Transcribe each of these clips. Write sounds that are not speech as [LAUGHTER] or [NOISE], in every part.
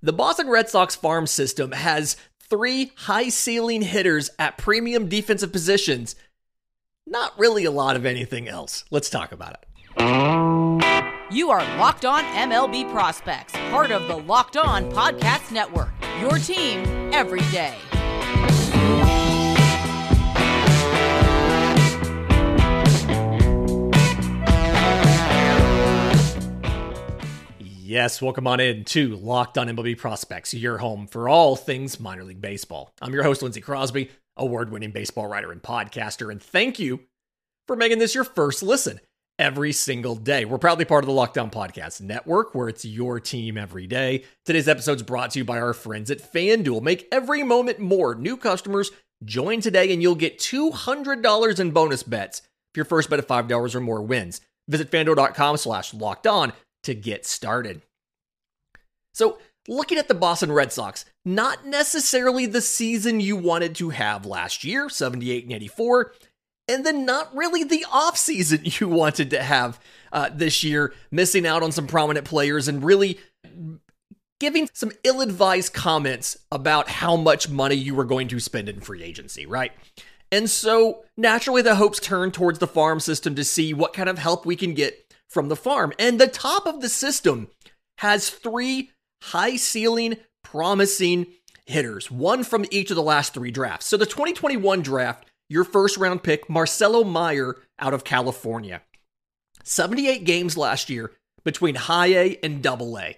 The Boston Red Sox farm system has three high ceiling hitters at premium defensive positions. Not really a lot of anything else. Let's talk about it. You are Locked On MLB Prospects, part of the Locked On Podcast Network. Your team every day. Yes, welcome on in to Locked On MLB Prospects, your home for all things minor league baseball. I'm your host, Lindsay Crosby, award winning baseball writer and podcaster, and thank you for making this your first listen every single day. We're proudly part of the Locked On Podcast Network, where it's your team every day. Today's episode is brought to you by our friends at FanDuel. Make every moment more. New customers join today, and you'll get $200 in bonus bets if your first bet of $5 or more wins. Visit fanduel.com slash locked on to get started. So, looking at the Boston Red Sox, not necessarily the season you wanted to have last year, 78 and 84, and then not really the offseason [LAUGHS] you wanted to have uh, this year, missing out on some prominent players and really giving some ill advised comments about how much money you were going to spend in free agency, right? And so naturally, the hopes turn towards the farm system to see what kind of help we can get from the farm. And the top of the system has three high ceiling, promising hitters, one from each of the last three drafts. So the 2021 draft, your first round pick, Marcelo Mayer out of California. 78 games last year between high A and double A.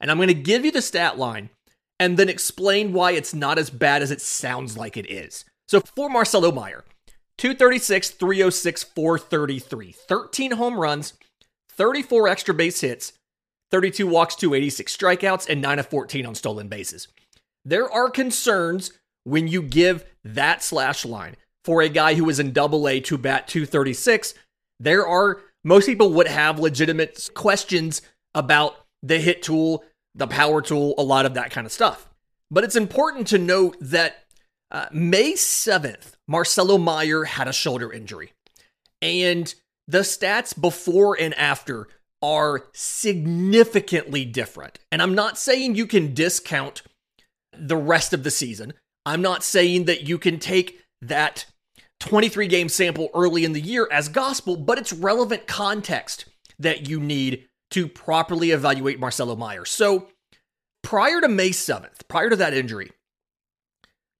And I'm going to give you the stat line and then explain why it's not as bad as it sounds like it is. So for Marcelo Mayer, 236, 306, 433, 13 home runs, 34 extra base hits, 32 walks, 286 strikeouts, and 9 of 14 on stolen bases. There are concerns when you give that slash line for a guy who is in double A to bat 236. There are, most people would have legitimate questions about the hit tool, the power tool, a lot of that kind of stuff. But it's important to note that uh, May 7th, Marcelo Mayer had a shoulder injury. And the stats before and after are significantly different. And I'm not saying you can discount the rest of the season. I'm not saying that you can take that 23 game sample early in the year as gospel, but it's relevant context that you need to properly evaluate Marcelo Mayer. So prior to May 7th, prior to that injury,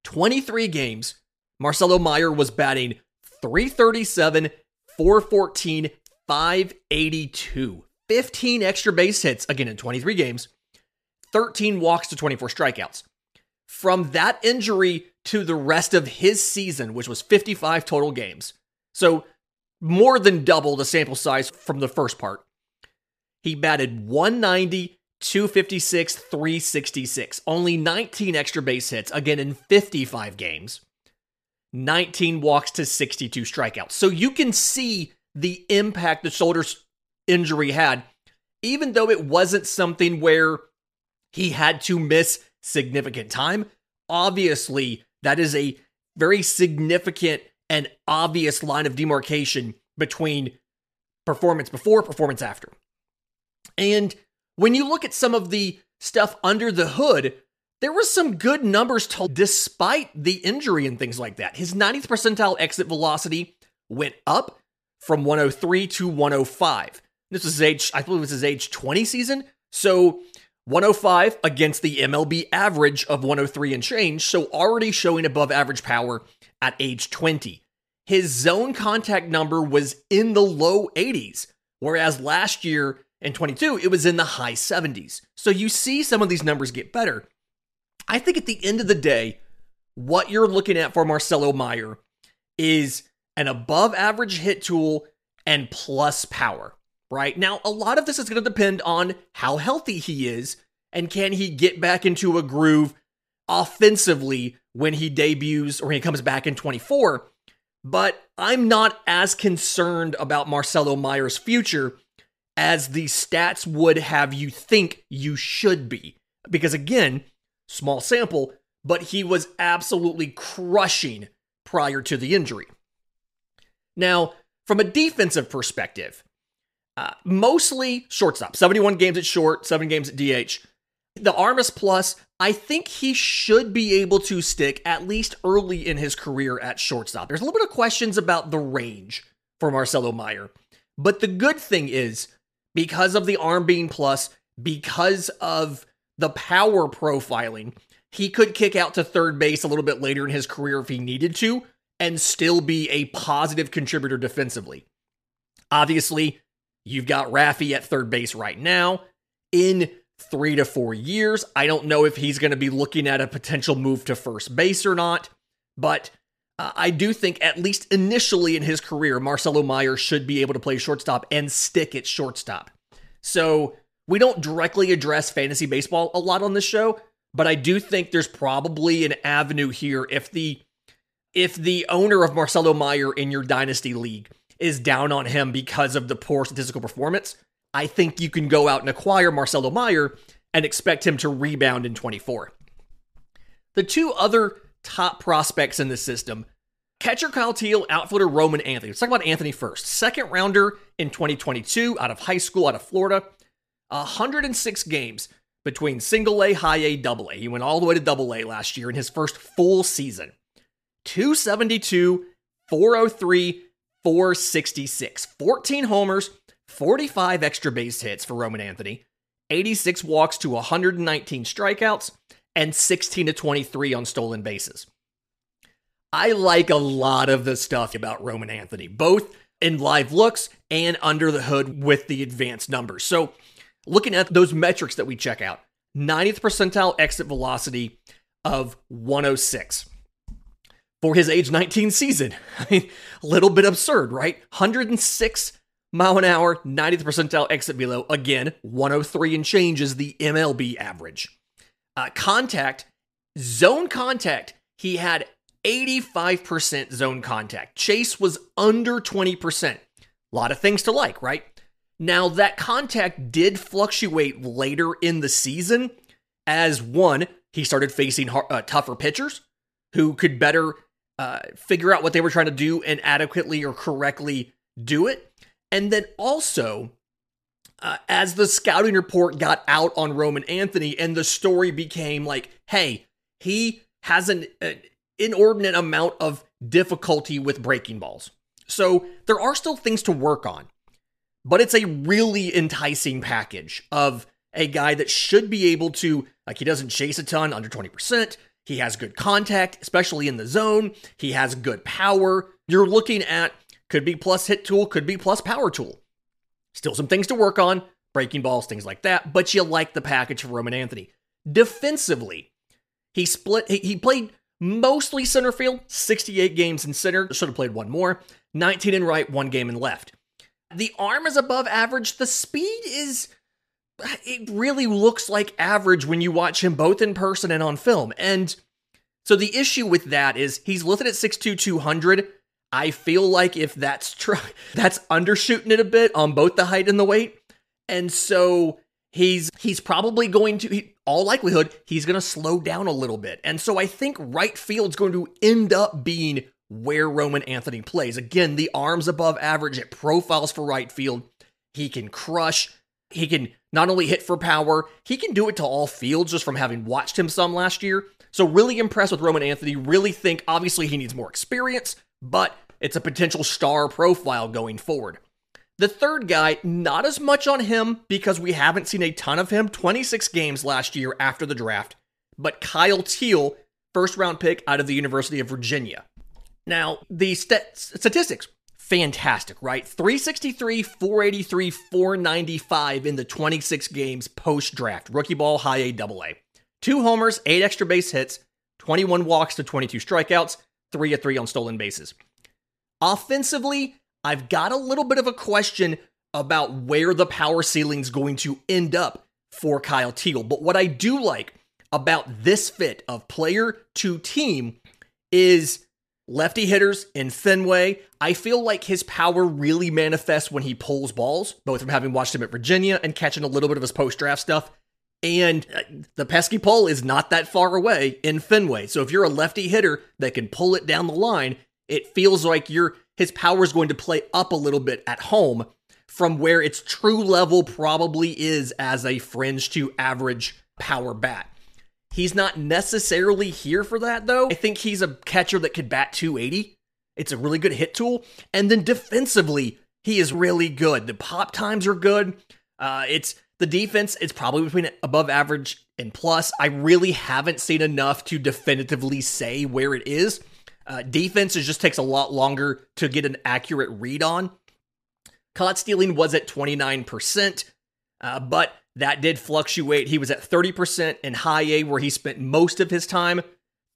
23 games, Marcelo Mayer was batting 337, 414, 582. 15 extra base hits, again in 23 games, 13 walks to 24 strikeouts. From that injury to the rest of his season, which was 55 total games, so more than double the sample size from the first part, he batted 190, 256, 366. Only 19 extra base hits, again in 55 games. 19 walks to 62 strikeouts. So you can see the impact the shoulder injury had, even though it wasn't something where he had to miss significant time. Obviously, that is a very significant and obvious line of demarcation between performance before, performance after. And when you look at some of the stuff under the hood, there was some good numbers told despite the injury and things like that. His 90th percentile exit velocity went up from 103 to 105. This was age, I believe it was his age 20 season. So 105 against the MLB average of 103 and change, so already showing above average power at age 20. His zone contact number was in the low 80s, whereas last year in 22 it was in the high 70s. So you see some of these numbers get better. I think at the end of the day, what you're looking at for Marcelo Mayer is an above average hit tool and plus power, right? Now, a lot of this is going to depend on how healthy he is and can he get back into a groove offensively when he debuts or when he comes back in 24. But I'm not as concerned about Marcelo Mayer's future as the stats would have you think you should be. Because again, Small sample, but he was absolutely crushing prior to the injury. Now, from a defensive perspective, uh, mostly shortstop, 71 games at short, 7 games at DH. The Armas Plus, I think he should be able to stick at least early in his career at shortstop. There's a little bit of questions about the range for Marcelo Mayer. But the good thing is, because of the arm being plus, because of the power profiling, he could kick out to third base a little bit later in his career if he needed to and still be a positive contributor defensively. Obviously, you've got Raffy at third base right now. In three to four years, I don't know if he's going to be looking at a potential move to first base or not, but uh, I do think, at least initially in his career, Marcelo Mayer should be able to play shortstop and stick at shortstop. So we don't directly address fantasy baseball a lot on this show, but I do think there's probably an avenue here if the if the owner of Marcelo Mayer in your dynasty league is down on him because of the poor statistical performance, I think you can go out and acquire Marcelo Mayer and expect him to rebound in 24. The two other top prospects in the system catcher Kyle Teel, outfielder Roman Anthony. Let's talk about Anthony first. Second rounder in 2022 out of high school out of Florida. 106 games between single A, high A, double A. He went all the way to double A last year in his first full season. 272, 403, 466. 14 homers, 45 extra base hits for Roman Anthony, 86 walks to 119 strikeouts, and 16 to 23 on stolen bases. I like a lot of the stuff about Roman Anthony, both in live looks and under the hood with the advanced numbers. So, looking at those metrics that we check out 90th percentile exit velocity of 106 for his age 19 season. [LAUGHS] I mean, a little bit absurd, right? 106 mile an hour, 90th percentile exit velo. Again, 103 and change is the MLB average. Uh, contact, zone contact, he had 85% zone contact. Chase was under 20%. A lot of things to like, right? Now, that contact did fluctuate later in the season as one, he started facing uh, tougher pitchers who could better uh, figure out what they were trying to do and adequately or correctly do it. And then also, uh, as the scouting report got out on Roman Anthony and the story became like, hey, he has an, an inordinate amount of difficulty with breaking balls. So there are still things to work on, but it's a really enticing package of a guy that should be able to, like, he doesn't chase a ton, under 20%. He has good contact, especially in the zone. He has good power. You're looking at could be plus hit tool, could be plus power tool. Still some things to work on, breaking balls, things like that, but you like the package for Roman Anthony. Defensively, he split, he, he played mostly center field, 68 games in center, should have played one more, 19 in right, one game in left. The arm is above average, the speed is it really looks like average when you watch him both in person and on film. And so the issue with that is he's listed at 6'2, 200. I feel like if that's true, [LAUGHS] that's undershooting it a bit on both the height and the weight. And so he's he's probably going to he, all likelihood he's going to slow down a little bit. And so I think right field's going to end up being where Roman Anthony plays. Again, the arms above average, it profiles for right field. He can crush. He can not only hit for power, he can do it to all fields just from having watched him some last year. So, really impressed with Roman Anthony. Really think, obviously, he needs more experience, but it's a potential star profile going forward. The third guy, not as much on him because we haven't seen a ton of him. 26 games last year after the draft, but Kyle Teel, first round pick out of the University of Virginia. Now, the st- statistics fantastic, right? 363, 483, 495 in the 26 games post draft. Rookie ball, high A, double A. Two homers, eight extra base hits, 21 walks to 22 strikeouts, three of three on stolen bases. Offensively, I've got a little bit of a question about where the power ceiling is going to end up for Kyle Teel. But what I do like about this fit of player to team is lefty hitters in Fenway. I feel like his power really manifests when he pulls balls, both from having watched him at Virginia and catching a little bit of his post draft stuff. And uh, the pesky pole is not that far away in Fenway. So if you're a lefty hitter that can pull it down the line, it feels like your his power is going to play up a little bit at home from where its true level probably is as a fringe to average power bat. He's not necessarily here for that, though. I think he's a catcher that could bat 280. It's a really good hit tool. And then defensively, he is really good. The pop times are good. Uh, it's the defense, it's probably between above average and plus. I really haven't seen enough to definitively say where it is. Uh, defense just takes a lot longer to get an accurate read on. Caught stealing was at 29%, uh, but that did fluctuate. He was at 30% in high A, where he spent most of his time,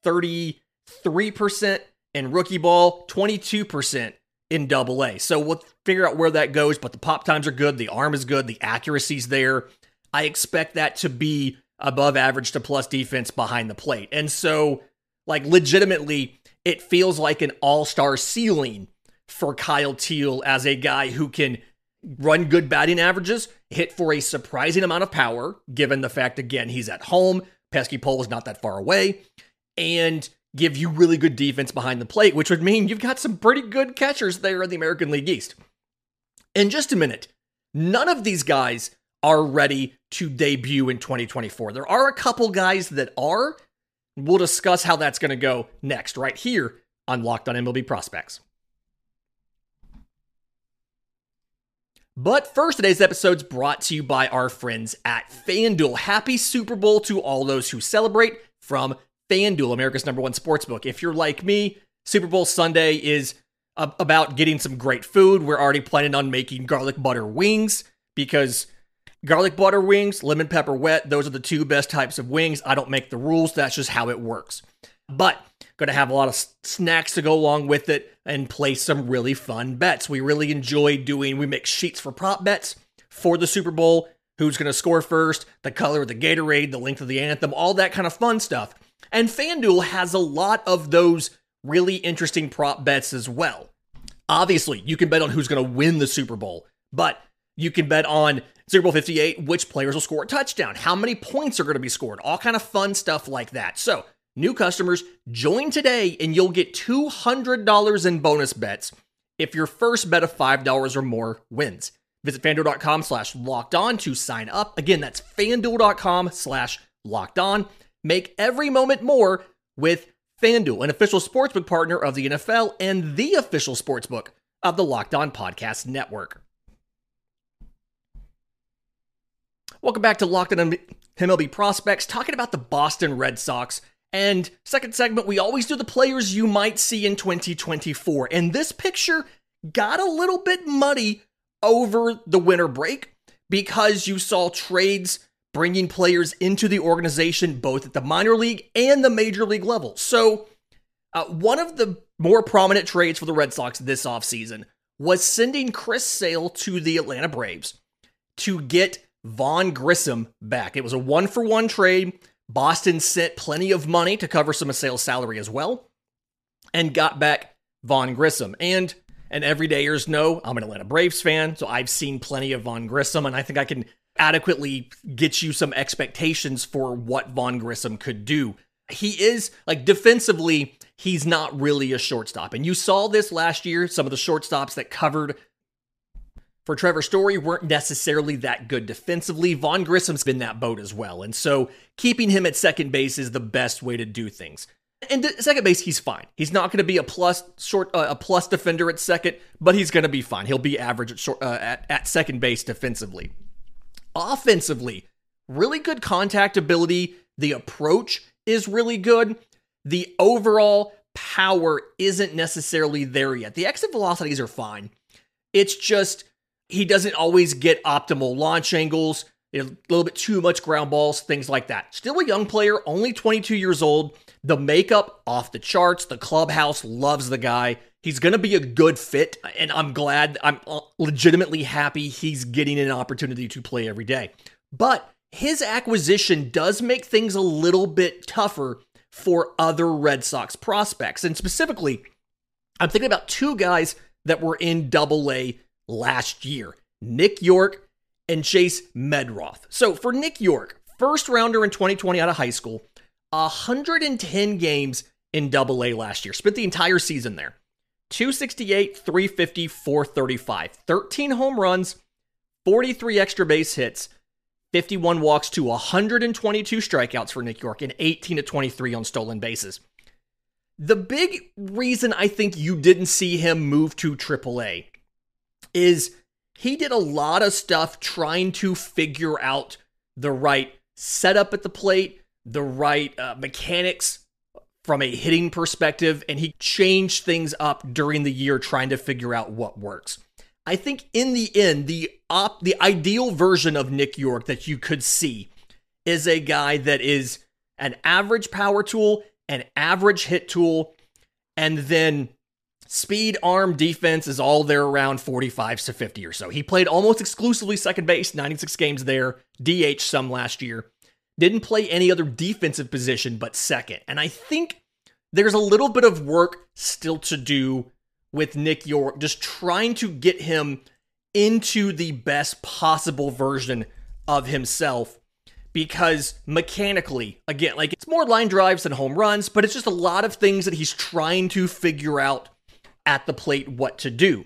33% in rookie ball, 22% in double A. So we'll figure out where that goes, but the pop times are good, the arm is good, the accuracy's there. I expect that to be above average to plus defense behind the plate. And so, like, legitimately, it feels like an all star ceiling for Kyle Teel as a guy who can run good batting averages, hit for a surprising amount of power, given the fact, again, he's at home, pesky pole is not that far away, and give you really good defense behind the plate, which would mean you've got some pretty good catchers there in the American League East. In just a minute, none of these guys are ready to debut in 2024. There are a couple guys that are. We'll discuss how that's going to go next, right here on Locked on MLB Prospects. But first, today's episode is brought to you by our friends at FanDuel. Happy Super Bowl to all those who celebrate from FanDuel, America's number one sportsbook. If you're like me, Super Bowl Sunday is about getting some great food. We're already planning on making garlic butter wings because garlic butter wings, lemon pepper wet, those are the two best types of wings. I don't make the rules, that's just how it works. But going to have a lot of snacks to go along with it and play some really fun bets. We really enjoy doing, we make sheets for prop bets for the Super Bowl. Who's going to score first, the color of the Gatorade, the length of the anthem, all that kind of fun stuff. And FanDuel has a lot of those really interesting prop bets as well. Obviously, you can bet on who's going to win the Super Bowl, but you can bet on Super Bowl 58 which players will score a touchdown, how many points are going to be scored, all kind of fun stuff like that. So, new customers, join today and you'll get $200 in bonus bets if your first bet of $5 or more wins. Visit fanduel.com slash locked on to sign up. Again, that's fanduel.com slash locked on. Make every moment more with FanDuel, an official sportsbook partner of the NFL and the official sportsbook of the Locked On Podcast Network. Welcome back to Locked On MLB Prospects, talking about the Boston Red Sox. And second segment, we always do the players you might see in 2024. And this picture got a little bit muddy over the winter break because you saw trades bringing players into the organization both at the minor league and the major league level. So, uh, one of the more prominent trades for the Red Sox this offseason was sending Chris Sale to the Atlanta Braves to get Vaughn Grissom back. It was a one for one trade. Boston sent plenty of money to cover some of Sale's salary as well and got back Vaughn Grissom. And and everydayers know I'm an Atlanta Braves fan, so I've seen plenty of Vaughn Grissom, and I think I can adequately get you some expectations for what Vaughn Grissom could do. He is like defensively, he's not really a shortstop. And you saw this last year. Some of the shortstops that covered for Trevor Story weren't necessarily that good defensively. Vaughn Grissom's been that boat as well. And so keeping him at second base is the best way to do things. And second base, he's fine. He's not going to be a plus short uh, a plus defender at second, but he's going to be fine. He'll be average at short uh, at, at second base defensively. Offensively, really good contact ability. The approach is really good. The overall power isn't necessarily there yet. The exit velocities are fine. It's just he doesn't always get optimal launch angles, a little bit too much ground balls, things like that. Still a young player, only 22 years old. The makeup off the charts. The clubhouse loves the guy. He's going to be a good fit, and I'm glad, I'm uh, legitimately happy he's getting an opportunity to play every day. But his acquisition does make things a little bit tougher for other Red Sox prospects. And specifically, I'm thinking about two guys that were in double A last year Nick York and Chase Meidroth. So for Nick York, first rounder in 2020 out of high school, 110 games in double A last year, spent the entire season there. 268, 350, 435. 13 home runs, 43 extra base hits, 51 walks to 122 strikeouts for Nick York and 18 to 23 on stolen bases. The big reason I think you didn't see him move to AAA is he did a lot of stuff trying to figure out the right setup at the plate, the right uh, mechanics from a hitting perspective, and he changed things up during the year trying to figure out what works. I think in the end, the op the ideal version of Nick York that you could see is a guy that is an average power tool, an average hit tool, and then speed, arm, defense is all there around 45 to 50 or so. He played almost exclusively second base, 96 games there, DH some last year. Didn't play any other defensive position but second. And I think there's a little bit of work still to do with Nick York, just trying to get him into the best possible version of himself. Because mechanically, again, like it's more line drives than home runs, but it's just a lot of things that he's trying to figure out at the plate what to do.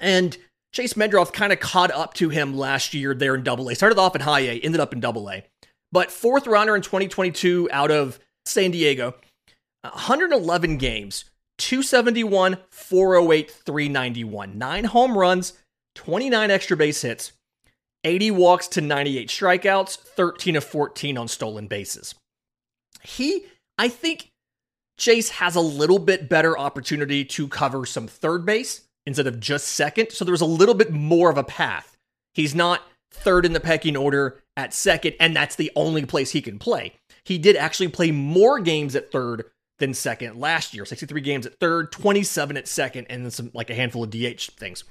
And Chase Meidroth kind of caught up to him last year there in double A. Started off in high A, ended up in double A. But fourth rounder in 2022 out of San Diego, 111 games, 271, 408, 391. Nine home runs, 29 extra base hits, 80 walks to 98 strikeouts, 13 of 14 on stolen bases. He, I think Chase has a little bit better opportunity to cover some third base instead of just second. So there's a little bit more of a path. He's not third in the pecking order at second, and that's the only place he can play. He did actually play more games at third than second last year. 63 games at third, 27 at second, and then some like a handful of DH things.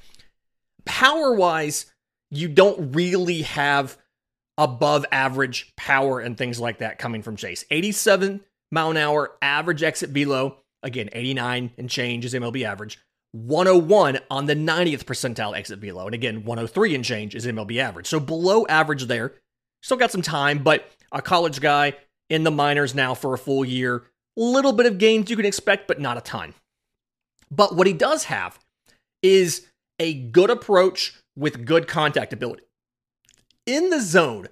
Power wise, you don't really have above average power and things like that coming from Chase. 87 mile an hour average exit velo. Again, 89 and change is MLB average. 101 on the 90th percentile exit velo. And again, 103 and change is MLB average. So below average there. Still got some time, but a college guy in the minors now for a full year little bit of gains you can expect, but not a ton. But what he does have is a good approach with good contact ability. In the zone,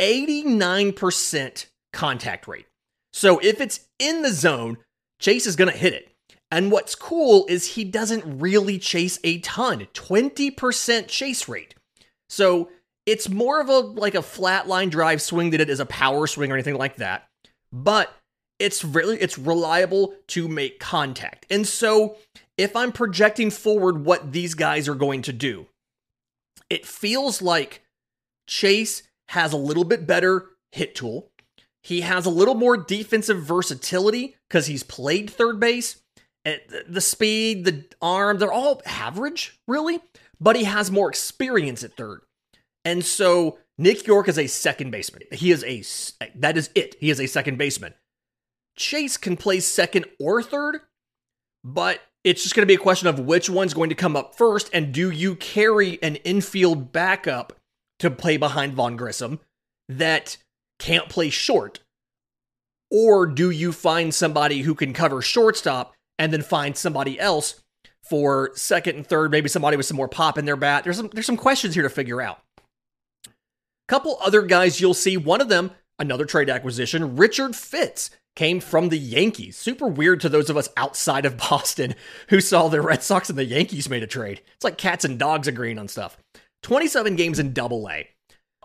89% contact rate. So if it's in the zone, Chase is going to hit it. And what's cool is he doesn't really chase a ton, 20% chase rate. So it's more of a like a flat line drive swing than it is a power swing or anything like that. But it's really it's reliable to make contact. And so if I'm projecting forward what these guys are going to do, it feels like Chase has a little bit better hit tool. He has a little more defensive versatility because he's played third base. Eh, the speed, the arm, they're all average, really, but he has more experience at third. And so Nick York is a second baseman. He is a, eh, that is it. He is a second baseman. Chase can play second or third, but it's just going to be a question of which one's going to come up first, and do you carry an infield backup to play behind Vaughn Grissom that can't play short? Or do you find somebody who can cover shortstop and then find somebody else for second and third, maybe somebody with some more pop in their bat? There's some, there's some questions here to figure out. Couple other guys you'll see, one of them, another trade acquisition, Richard Fitts came from the Yankees. Super weird to those of us outside of [LAUGHS] Boston who saw the Red Sox and the Yankees made a trade. It's like cats and dogs agreeing on stuff. 27 games in double A.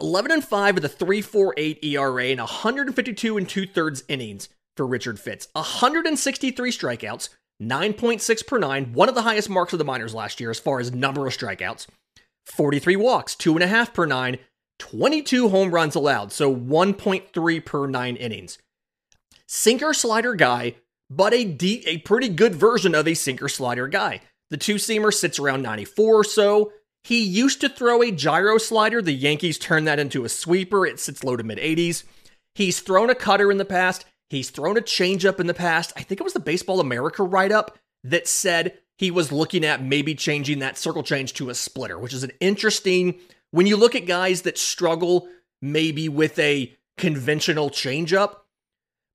11 and 5 with a 3.48 ERA and 152 and two thirds innings for Richard Fitts. 163 strikeouts, 9.6 per nine, one of the highest marks of the minors last year as far as number of strikeouts. 43 walks, two and a half per nine, 22 home runs allowed, so 1.3 per nine innings sinker slider guy, but a a pretty good version of a sinker slider guy. The two seamer sits around 94 or so. He used to throw a gyro slider. The Yankees turned that into a sweeper. It sits low to mid 80s. He's thrown a cutter in the past. He's thrown a changeup in the past. I think it was the Baseball America write up that said he was looking at maybe changing that circle change to a splitter, which is an interesting. When you look at guys that struggle maybe with a conventional changeup,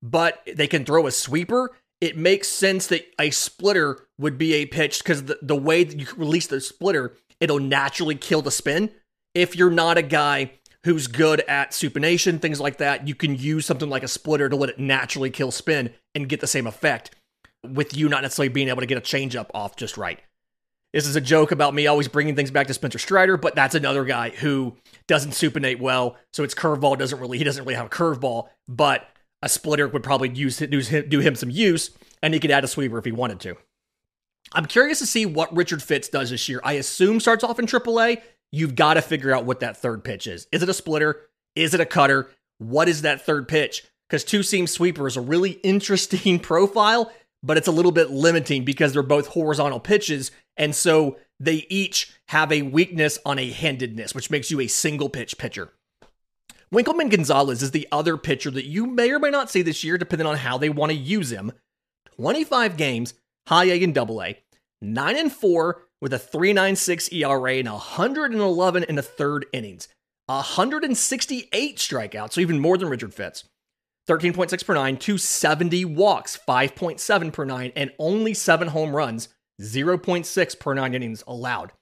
but they can throw a sweeper, it makes sense that a splitter would be a pitch because the, the way that you release the splitter, it'll naturally kill the spin. If you're not a guy who's good at supination, things like that, you can use something like a splitter to let it naturally kill spin and get the same effect with you not necessarily being able to get a changeup off just right. This is a joke about me always bringing things back to Spencer Strider, but that's another guy who doesn't supinate well, so its curveball doesn't really he doesn't really have a curveball, but a splitter would probably use do him, some use, and he could add a sweeper if he wanted to. I'm curious to see what Richard Fitts does this year. I assume starts off in AAA. You've got to figure out what that third pitch is. Is it a splitter? Is it a cutter? What is that third pitch? Because two seam sweeper is a really [LAUGHS] interesting profile, but it's a little bit limiting because they're both horizontal pitches. And so they each have a weakness on a handedness, which makes you a single pitch pitcher. Winkelman Gonzalez is the other pitcher that you may or may not see this year, depending on how they want to use him. 25 games, high A and double A, 9 and 4 with a 396 ERA and 111 in the third innings. 168 strikeouts, so even more than Richard Fitts. 13.6 per nine, 270 walks, 5.7 per nine, and only seven home runs, 0.6 per nine innings allowed.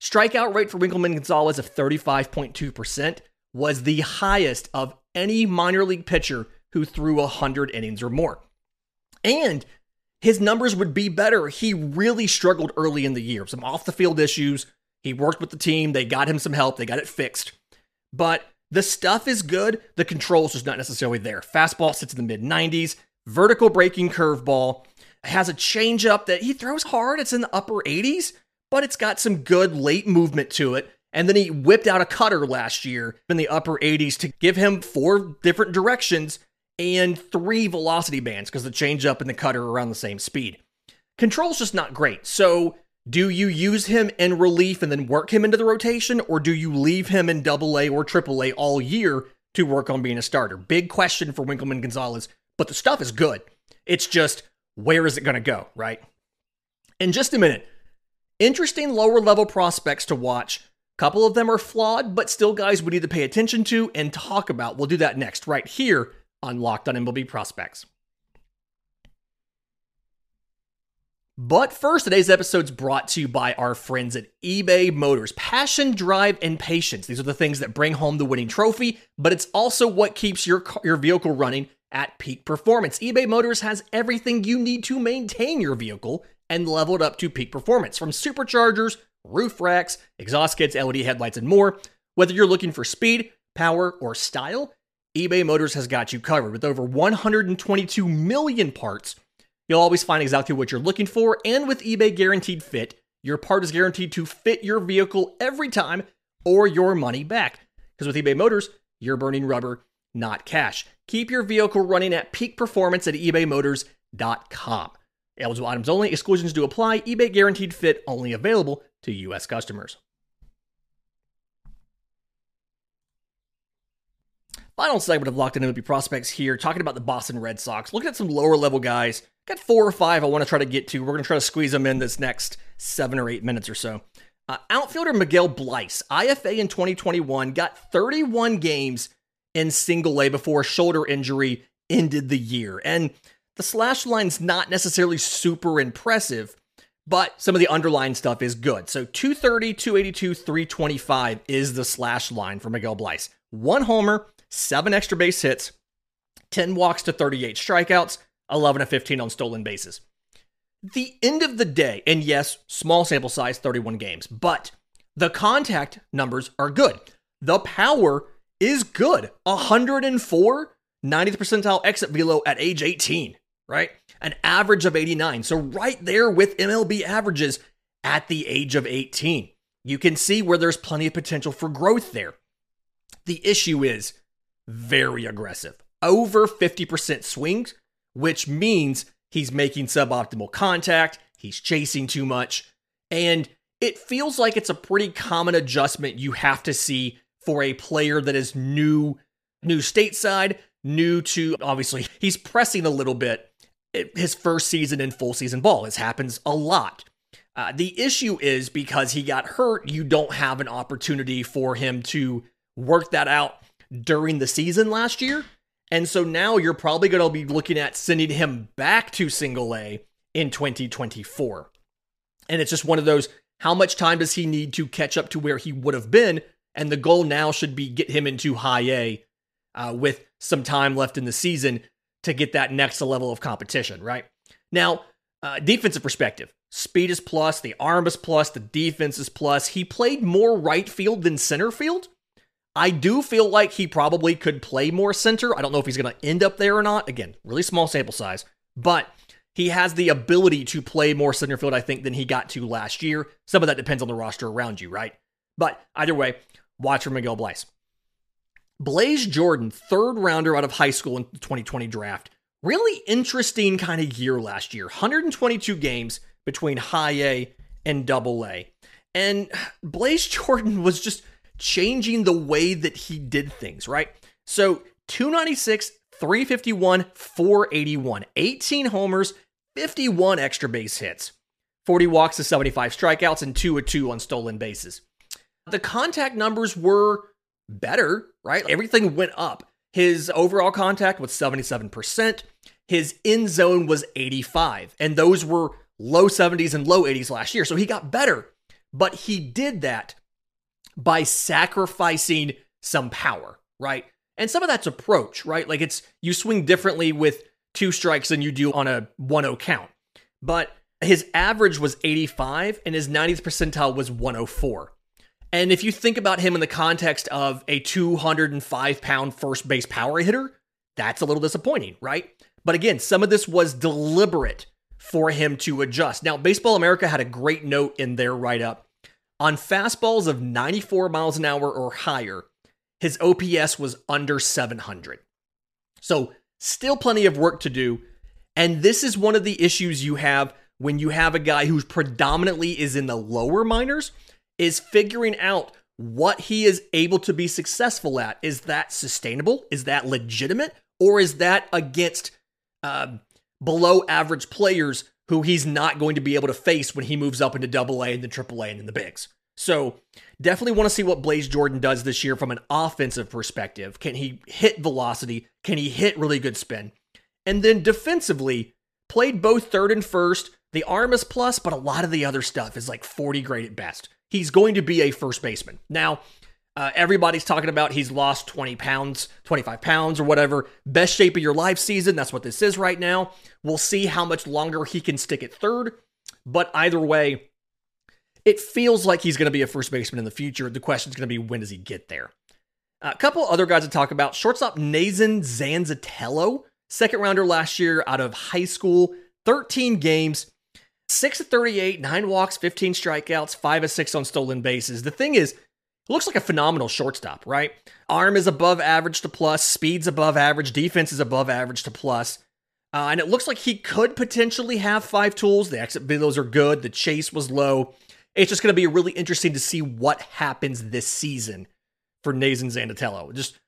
Strikeout rate for Winkelman Gonzalez of 35.2% was the highest of any minor league pitcher who threw 100 innings or more. And his numbers would be better. He really struggled early in the year. Some off the field issues. He worked with the team. They got him some help. They got it fixed. But the stuff is good. The control's just not necessarily there. Fastball sits in the mid 90s. Vertical breaking curveball has a changeup that he throws hard. It's in the upper 80s, but it's got some good late movement to it. And then he whipped out a cutter last year in the upper 80s to give him four different directions and three velocity bands because the changeup and the cutter are around the same speed. Control's just not great. So do you use him in relief and then work him into the rotation, or do you leave him in double A or triple A all year to work on being a starter? Big question for Winkelman Gonzalez, but the stuff is good. It's just where is it going to go, right? In just a minute, interesting lower level prospects to watch. Couple of them are flawed, but still guys we need to pay attention to and talk about. We'll do that next, right here on Locked on MLB Prospects. But first, today's episode is brought to you by our friends at eBay Motors. Passion, drive, and patience. These are the things that bring home the winning trophy, but it's also what keeps your, your vehicle running at peak performance. eBay Motors has everything you need to maintain your vehicle and level it up to peak performance from superchargers, roof racks, exhaust kits, LED headlights, and more. Whether you're looking for speed, power, or style, eBay Motors has got you covered with over 122 million parts You'll always find exactly what you're looking for, and with eBay Guaranteed Fit, your part is guaranteed to fit your vehicle every time or your money back. Because with eBay Motors, you're burning rubber, not cash. Keep your vehicle running at peak performance at ebaymotors.com. Eligible items only, exclusions do apply. eBay Guaranteed Fit only available to U.S. customers. Final segment of Locked On MLB Prospects here, talking about the Boston Red Sox. Looking at some lower level guys Got four or five I want to try to get to. We're going to try to squeeze them in this next seven or eight minutes or so. Uh, outfielder Miguel Bleis, IFA in 2021, got 31 games in single A before a shoulder injury ended the year. And the slash line's not necessarily super impressive, but some of the underlying stuff is good. So 230, 282, 325 is the slash line for Miguel Bleis. One homer, seven extra base hits, 10 walks to 38 strikeouts, 11 of 15 on stolen bases. The end of the day, and yes, small sample size, 31 games, but the contact numbers are good. The power is good. 104, 90th percentile exit velo at age 18, right? An average of 89. So right there with MLB averages at the age of 18. You can see where there's plenty of potential for growth there. The issue is very aggressive. Over 50% swings, which means he's making suboptimal contact, he's chasing too much, and it feels like it's a pretty common adjustment you have to see for a player that is new, new stateside, new to obviously [LAUGHS] he's pressing a little bit. His first season in full season ball. This happens a lot. Uh, the issue is because he got hurt, you don't have an opportunity for him to work that out during the season last year. And so now you're probably going to be looking at sending him back to single A in 2024. And it's just one of those how much time does he need to catch up to where he would have been And the goal now should be get him into high A uh, with some time left in the season to get that next level of competition, right? Now, uh, defensive perspective, speed is plus, the arm is plus, the defense is plus. He played more right field than center field. I do feel like he probably could play more center. I don't know if he's going to end up there or not. Again, really small sample size, but he has the ability to play more center field, I think, than he got to last year. Some of that depends on the roster around you, right? But either way, watch for Miguel Bleis. Blaze Jordan, third rounder out of high school in the 2020 draft. Really interesting kind of year last year. 122 games between high A and double A. And [SIGHS] Blaze Jordan was just changing the way that he did things, right? So 296, 351, 481, 18 homers, 51 extra base hits, 40 walks to 75 strikeouts, and 2 of 2 on stolen bases. The contact numbers were better, right? Everything went up. His overall contact was 77%. His in zone was 85. And those were low 70s and low 80s last year. So he got better. But he did that by sacrificing some power, right? And some of that's approach, right? Like it's you swing differently with two strikes than you do on a 1 0 count. But his average was 85 and his 90th percentile was 104. And if you think about him in the context of a 205 pound first base power hitter, that's a little disappointing, right? But again, some of this was deliberate for him to adjust. Now, Baseball America had a great note in their write up. On fastballs of 94 miles an hour or higher, his OPS was under 700. So, still plenty of work to do. And this is one of the issues you have when you have a guy who's predominantly is in the lower minors is figuring out what he is able to be successful at. Is that sustainable? Is that legitimate? Or is that against uh, below average players who he's not going to be able to face when he moves up into double A and then triple A and then the bigs? So definitely want to see what Blaze Jordan does this year from an offensive perspective. Can he hit velocity? Can he hit really good spin? And then defensively, played both third and first. The arm is plus, but a lot of the other stuff is like 40 grade at best he's going to be a first baseman. Now, uh, everybody's talking about he's lost 20 pounds, 25 pounds, or whatever. Best shape of your life season. That's what this is right now. We'll see how much longer he can stick at third. But either way, it feels like he's going to be a first baseman in the future. The question is going to be when does he get there? A couple other guys to talk about. Shortstop Nazzan Zanetello, second rounder last year out of high school, 13 games, 6 of 38, 9 walks, 15 strikeouts, 5 of 6 on stolen bases. The thing is, looks like a phenomenal shortstop, right? Arm is above average to plus, speed's above average, defense is above average to plus. Uh, and it looks like he could potentially have five tools. The exit velos are good. The chase was low. It's just going to be really interesting to see what happens this season for Nazzan Zanetello. Just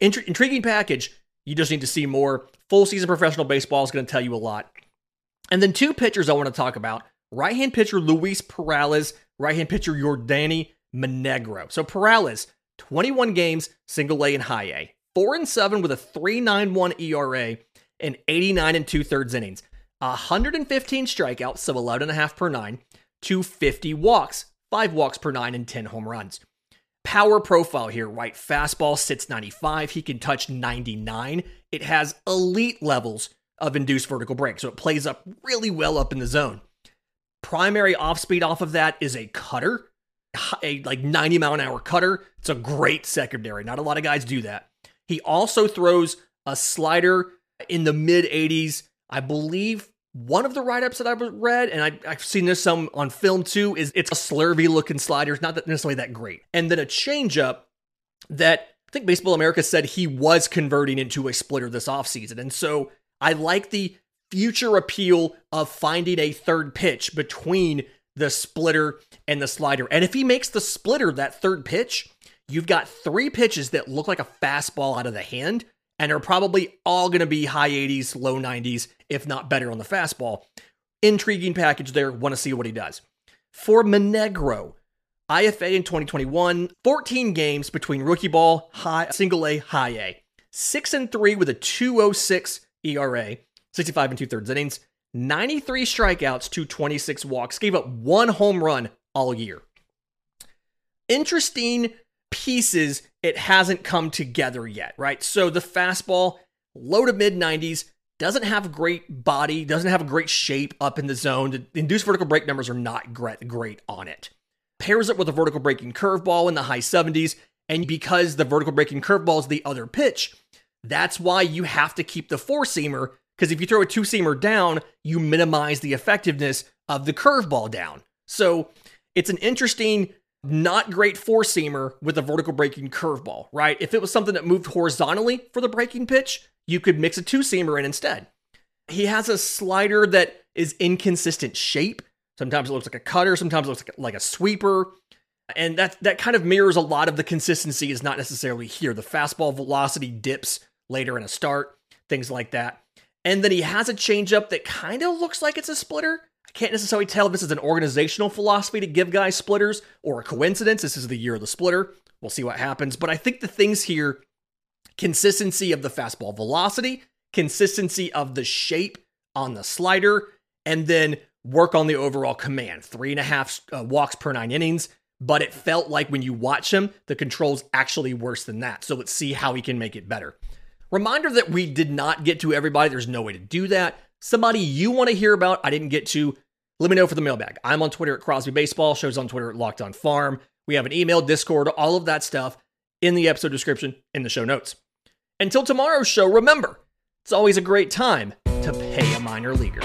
int- intriguing package. You just need to see more. Full season professional baseball is going to tell you a lot. And then two pitchers I want to talk about right hand pitcher Luis Perales, right hand pitcher Yordan Monegro. So Perales, 21 games, single A and high A, 4 and 7 with a 3.91 ERA and 89 and two thirds innings, 115 strikeouts, so 11.5 per nine, 250 walks, 5 walks per nine, and 10 home runs. Power profile here, right? Fastball sits 95. He can touch 99. It has elite levels of induced vertical break. So it plays up really well up in the zone. Primary off speed off of that is a cutter, a like 90 mile an hour cutter. It's a great secondary. Not a lot of guys do that. He also throws a slider in the mid 80s. I believe one of the write ups that I've read, and I, have seen this some on film too, is it's a slurvy looking slider. It's not that necessarily that great. And then a changeup that I think Baseball America said he was converting into a splitter this offseason. And so I like the future appeal of finding a third pitch between the splitter and the slider. And if he makes the splitter that third pitch, you've got three pitches that look like a fastball out of the hand and are probably all going to be high 80s, low 90s, if not better on the fastball. Intriguing package there. Want to see what he does. For Monegro, IFA in 2021, 14 games between rookie ball, high, single A, high A. 6 and 3 with a 206 ERA, 65 and two thirds innings, 93 strikeouts to 26 walks, gave up one home run all year. Interesting pieces, it hasn't come together yet, right? So the fastball, low to mid 90s, doesn't have great body, doesn't have a great shape up in the zone. The induced vertical break numbers are not great, great on it. Pairs it with a vertical breaking curveball in the high 70s, and because the vertical breaking curveball is the other pitch, that's why you have to keep the four seamer. Because if you throw a two seamer down, you minimize the effectiveness of the curveball down. So it's an interesting, not great four seamer with a vertical breaking curveball, right? If it was something that moved horizontally for the breaking pitch, you could mix a two seamer in instead. He has a slider that is inconsistent shape. Sometimes it looks like a cutter, sometimes it looks like, like a sweeper. And that that kind of mirrors a lot of the consistency is not necessarily here. The fastball velocity dips later in a start, things like that. And then he has a changeup that kind of looks like it's a splitter. I can't necessarily tell if this is an organizational philosophy to give guys splitters or a coincidence. This is the year of the splitter. We'll see what happens. But I think the things here consistency of the fastball velocity, consistency of the shape on the slider, and then work on the overall command. Three and a half uh, walks per nine innings, but it felt like when you watch him, the control's actually worse than that. So let's see how he can make it better. Reminder that we did not get to everybody. There's no way to do that. Somebody you want to hear about, I didn't get to, let me know for the mailbag. I'm on Twitter at Crosby Baseball, shows on Twitter at Locked On Farm. We have an email, Discord, all of that stuff in the episode description in the show notes. Until tomorrow's show, remember, it's always a great time to pay a minor leaguer.